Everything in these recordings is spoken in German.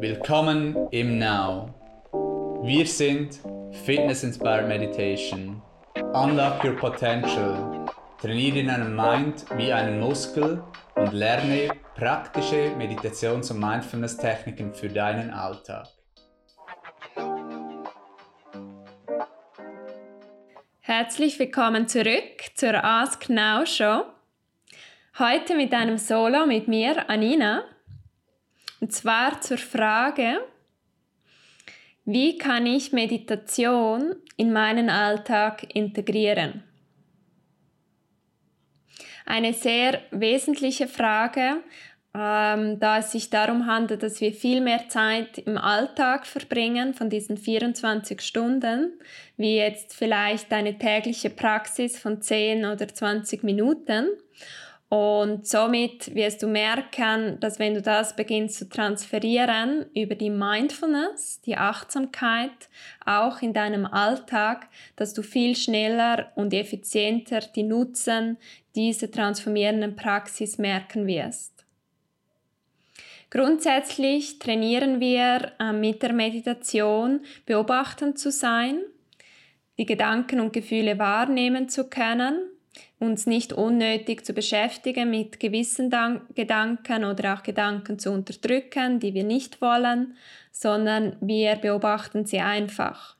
Willkommen im Now. Wir sind Fitness Inspired Meditation. Unlock your potential. Trainiere deinen Mind wie einen Muskel und lerne praktische Meditations- und Mindfulness-Techniken für deinen Alltag. Herzlich willkommen zurück zur Ask Now Show. Heute mit einem Solo mit mir, Anina. Und zwar zur Frage, wie kann ich Meditation in meinen Alltag integrieren? Eine sehr wesentliche Frage, ähm, da es sich darum handelt, dass wir viel mehr Zeit im Alltag verbringen von diesen 24 Stunden, wie jetzt vielleicht eine tägliche Praxis von 10 oder 20 Minuten. Und somit wirst du merken, dass wenn du das beginnst zu transferieren über die Mindfulness, die Achtsamkeit, auch in deinem Alltag, dass du viel schneller und effizienter die Nutzen dieser transformierenden Praxis merken wirst. Grundsätzlich trainieren wir äh, mit der Meditation beobachtend zu sein, die Gedanken und Gefühle wahrnehmen zu können uns nicht unnötig zu beschäftigen mit gewissen Dan Gedanken oder auch Gedanken zu unterdrücken, die wir nicht wollen, sondern wir beobachten sie einfach.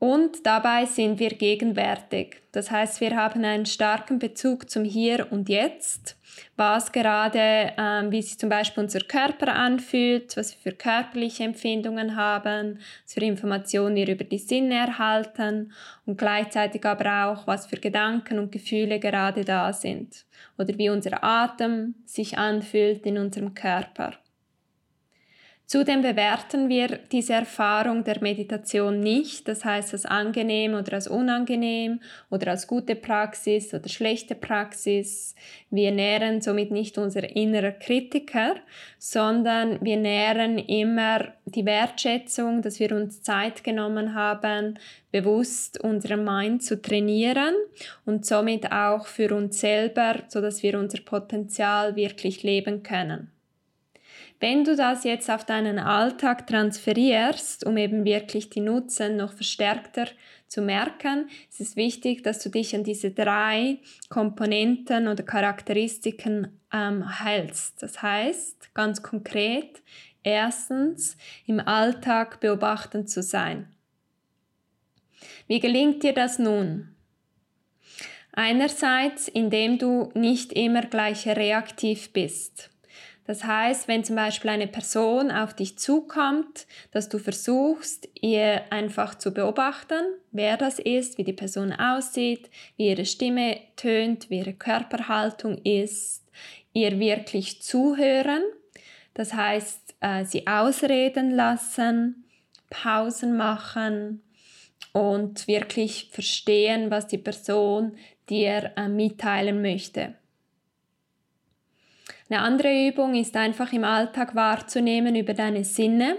Und dabei sind wir gegenwärtig. Das heißt, wir haben einen starken Bezug zum Hier und Jetzt, was gerade, ähm, wie sich zum Beispiel unser Körper anfühlt, was wir für körperliche Empfindungen haben, was für Informationen wir über die Sinne erhalten und gleichzeitig aber auch, was für Gedanken und Gefühle gerade da sind oder wie unser Atem sich anfühlt in unserem Körper. Zudem bewerten wir diese Erfahrung der Meditation nicht, das heißt als angenehm oder als unangenehm oder als gute Praxis oder schlechte Praxis. Wir nähren somit nicht unser innerer Kritiker, sondern wir nähren immer die Wertschätzung, dass wir uns Zeit genommen haben, bewusst unseren Mind zu trainieren und somit auch für uns selber, so dass wir unser Potenzial wirklich leben können. Wenn du das jetzt auf deinen Alltag transferierst, um eben wirklich die Nutzen noch verstärkter zu merken, ist es wichtig, dass du dich an diese drei Komponenten oder Charakteristiken ähm, hältst. Das heißt, ganz konkret, erstens, im Alltag beobachtend zu sein. Wie gelingt dir das nun? Einerseits, indem du nicht immer gleich reaktiv bist. Das heißt, wenn zum Beispiel eine Person auf dich zukommt, dass du versuchst, ihr einfach zu beobachten, wer das ist, wie die Person aussieht, wie ihre Stimme tönt, wie ihre Körperhaltung ist, ihr wirklich zuhören. Das heißt, äh, sie ausreden lassen, Pausen machen und wirklich verstehen, was die Person dir äh, mitteilen möchte. Eine andere Übung ist einfach im Alltag wahrzunehmen über deine Sinne,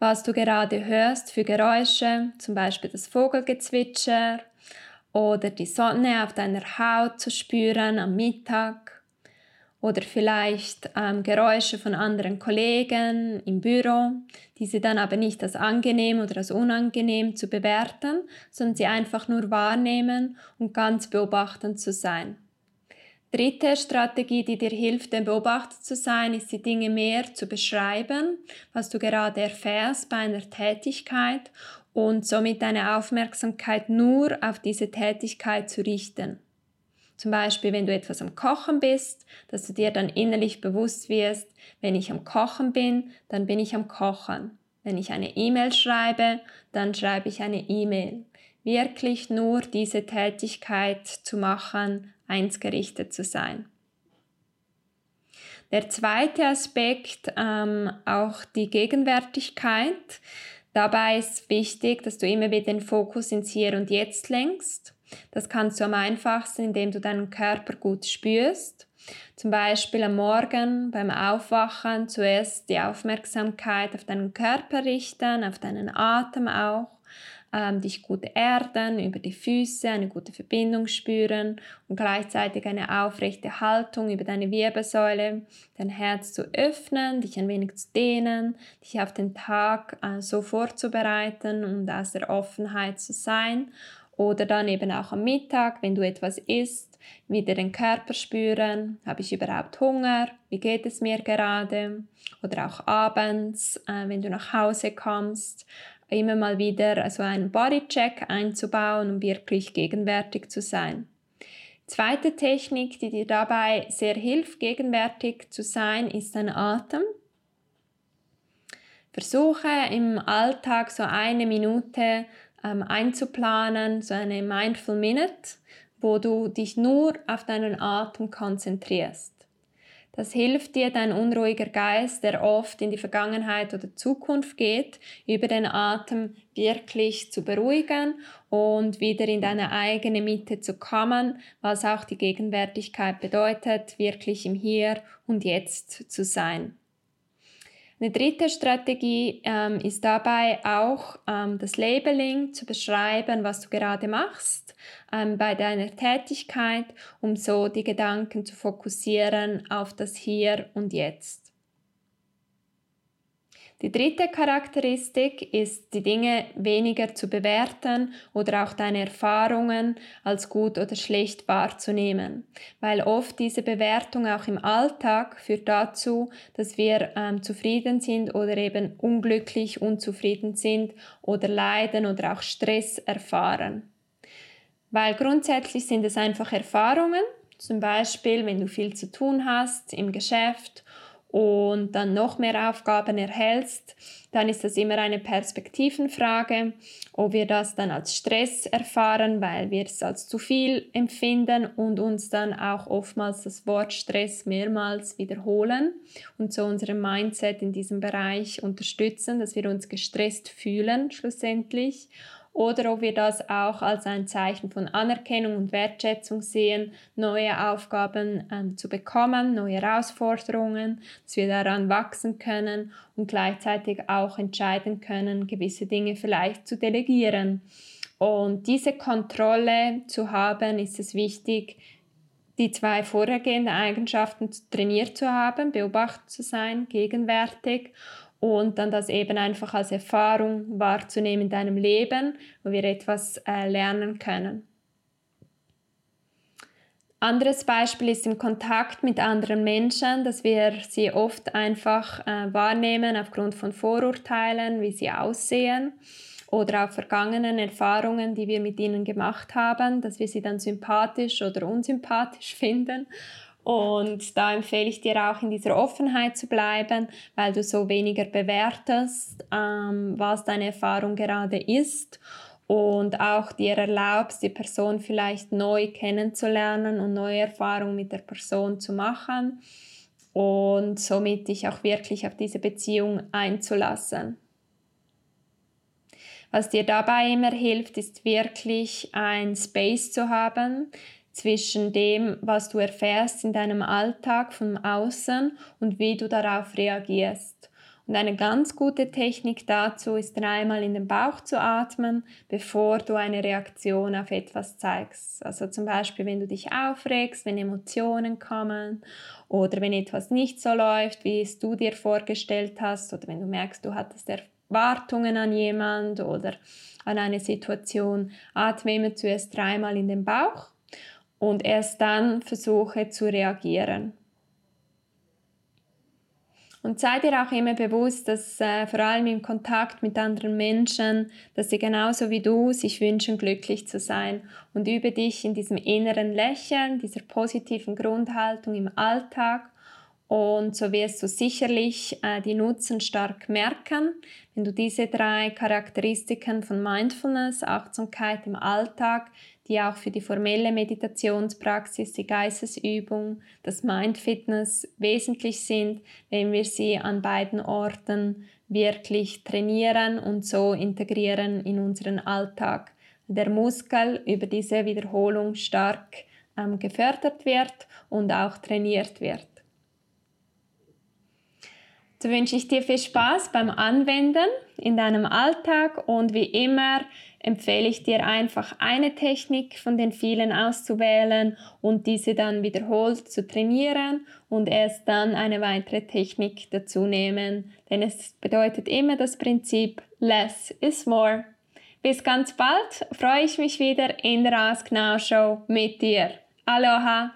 was du gerade hörst für Geräusche, zum Beispiel das Vogelgezwitscher oder die Sonne auf deiner Haut zu spüren am Mittag oder vielleicht ähm, Geräusche von anderen Kollegen im Büro, diese dann aber nicht als angenehm oder als unangenehm zu bewerten, sondern sie einfach nur wahrnehmen und ganz beobachtend zu sein. Dritte Strategie, die dir hilft, ein Beobachter zu sein, ist die Dinge mehr zu beschreiben, was du gerade erfährst bei einer Tätigkeit und somit deine Aufmerksamkeit nur auf diese Tätigkeit zu richten. Zum Beispiel, wenn du etwas am Kochen bist, dass du dir dann innerlich bewusst wirst, wenn ich am Kochen bin, dann bin ich am Kochen. Wenn ich eine E-Mail schreibe, dann schreibe ich eine E-Mail. Wirklich nur diese Tätigkeit zu machen, einsgerichtet zu sein. Der zweite Aspekt, ähm, auch die Gegenwärtigkeit. Dabei ist wichtig, dass du immer wieder den Fokus ins Hier und Jetzt lenkst. Das kannst du am einfachsten, indem du deinen Körper gut spürst. Zum Beispiel am Morgen beim Aufwachen zuerst die Aufmerksamkeit auf deinen Körper richten, auf deinen Atem auch ähm, dich gut erden, über die Füße, eine gute Verbindung spüren und gleichzeitig eine aufrechte Haltung über deine Wirbelsäule, dein Herz zu öffnen, dich ein wenig zu dehnen, dich auf den Tag äh, so vorzubereiten und aus der Offenheit zu sein oder dann eben auch am Mittag, wenn du etwas isst, wieder den Körper spüren. Habe ich überhaupt Hunger? Wie geht es mir gerade? Oder auch abends, äh, wenn du nach Hause kommst, immer mal wieder also einen Bodycheck einzubauen, um wirklich gegenwärtig zu sein. Zweite Technik, die dir dabei sehr hilft, gegenwärtig zu sein, ist dein Atem. Versuche im Alltag so eine Minute ähm, einzuplanen, so eine Mindful Minute, wo du dich nur auf deinen Atem konzentrierst. Das hilft dir, dein unruhiger Geist, der oft in die Vergangenheit oder Zukunft geht, über den Atem wirklich zu beruhigen und wieder in deine eigene Mitte zu kommen, was auch die Gegenwärtigkeit bedeutet, wirklich im Hier und Jetzt zu sein. Eine dritte Strategie ähm, ist dabei auch ähm, das Labeling zu beschreiben, was du gerade machst ähm, bei deiner Tätigkeit, um so die Gedanken zu fokussieren auf das Hier und Jetzt. Die dritte Charakteristik ist, die Dinge weniger zu bewerten oder auch deine Erfahrungen als gut oder schlecht wahrzunehmen, weil oft diese Bewertung auch im Alltag führt dazu, dass wir ähm, zufrieden sind oder eben unglücklich, unzufrieden sind oder leiden oder auch Stress erfahren. Weil grundsätzlich sind es einfach Erfahrungen, zum Beispiel wenn du viel zu tun hast im Geschäft und dann noch mehr Aufgaben erhältst, dann ist das immer eine Perspektivenfrage, ob wir das dann als Stress erfahren, weil wir es als zu viel empfinden und uns dann auch oftmals das Wort Stress mehrmals wiederholen und so unserem Mindset in diesem Bereich unterstützen, dass wir uns gestresst fühlen schlussendlich oder ob wir das auch als ein Zeichen von Anerkennung und Wertschätzung sehen, neue Aufgaben ähm, zu bekommen, neue Herausforderungen, dass wir daran wachsen können und gleichzeitig auch entscheiden können, gewisse Dinge vielleicht zu delegieren. Und diese Kontrolle zu haben, ist es wichtig, die zwei vorhergehenden Eigenschaften trainiert zu haben, beobachtet zu sein, gegenwärtig und dann das eben einfach als Erfahrung wahrzunehmen in deinem Leben, wo wir etwas äh, lernen können. Anderes Beispiel ist im Kontakt mit anderen Menschen, dass wir sie oft einfach äh, wahrnehmen aufgrund von Vorurteilen, wie sie aussehen oder auch vergangenen Erfahrungen, die wir mit ihnen gemacht haben, dass wir sie dann sympathisch oder unsympathisch finden und da empfehle ich dir auch in dieser Offenheit zu bleiben, weil du so weniger bewertest, ähm, was deine Erfahrung gerade ist und auch dir erlaubst, die Person vielleicht neu kennenzulernen und neue Erfahrungen mit der Person zu machen und somit dich auch wirklich auf diese Beziehung einzulassen. Was dir dabei immer hilft, ist wirklich ein Space zu haben, zwischen dem, was du erfährst in deinem Alltag von Außen und wie du darauf reagierst. Und eine ganz gute Technik dazu ist dreimal in den Bauch zu atmen, bevor du eine Reaktion auf etwas zeigst. Also zum Beispiel, wenn du dich aufregst, wenn Emotionen kommen oder wenn etwas nicht so läuft, wie es du dir vorgestellt hast oder wenn du merkst, du hattest Erwartungen an jemand oder an eine Situation, atme immer zuerst dreimal in den Bauch und erst dann versuche zu reagieren. Und sei dir auch immer bewusst, dass äh, vor allem im Kontakt mit anderen Menschen, dass sie genauso wie du sich wünschen, glücklich zu sein und übe dich in diesem inneren Lächeln, dieser positiven Grundhaltung im Alltag. Und so wirst du sicherlich äh, die Nutzen stark merken, wenn du diese drei Charakteristiken von Mindfulness, Achtsamkeit im Alltag die auch für die formelle Meditationspraxis, die Geistesübung, das Mindfitness wesentlich sind, wenn wir sie an beiden Orten wirklich trainieren und so integrieren in unseren Alltag. Der Muskel über diese Wiederholung stark ähm, gefördert wird und auch trainiert wird. So wünsche ich dir viel Spaß beim Anwenden in deinem Alltag und wie immer empfehle ich dir einfach eine Technik von den vielen auszuwählen und diese dann wiederholt zu trainieren und erst dann eine weitere Technik dazu nehmen. Denn es bedeutet immer das Prinzip Less is more. Bis ganz bald freue ich mich wieder in der Ask Now Show mit dir. Aloha!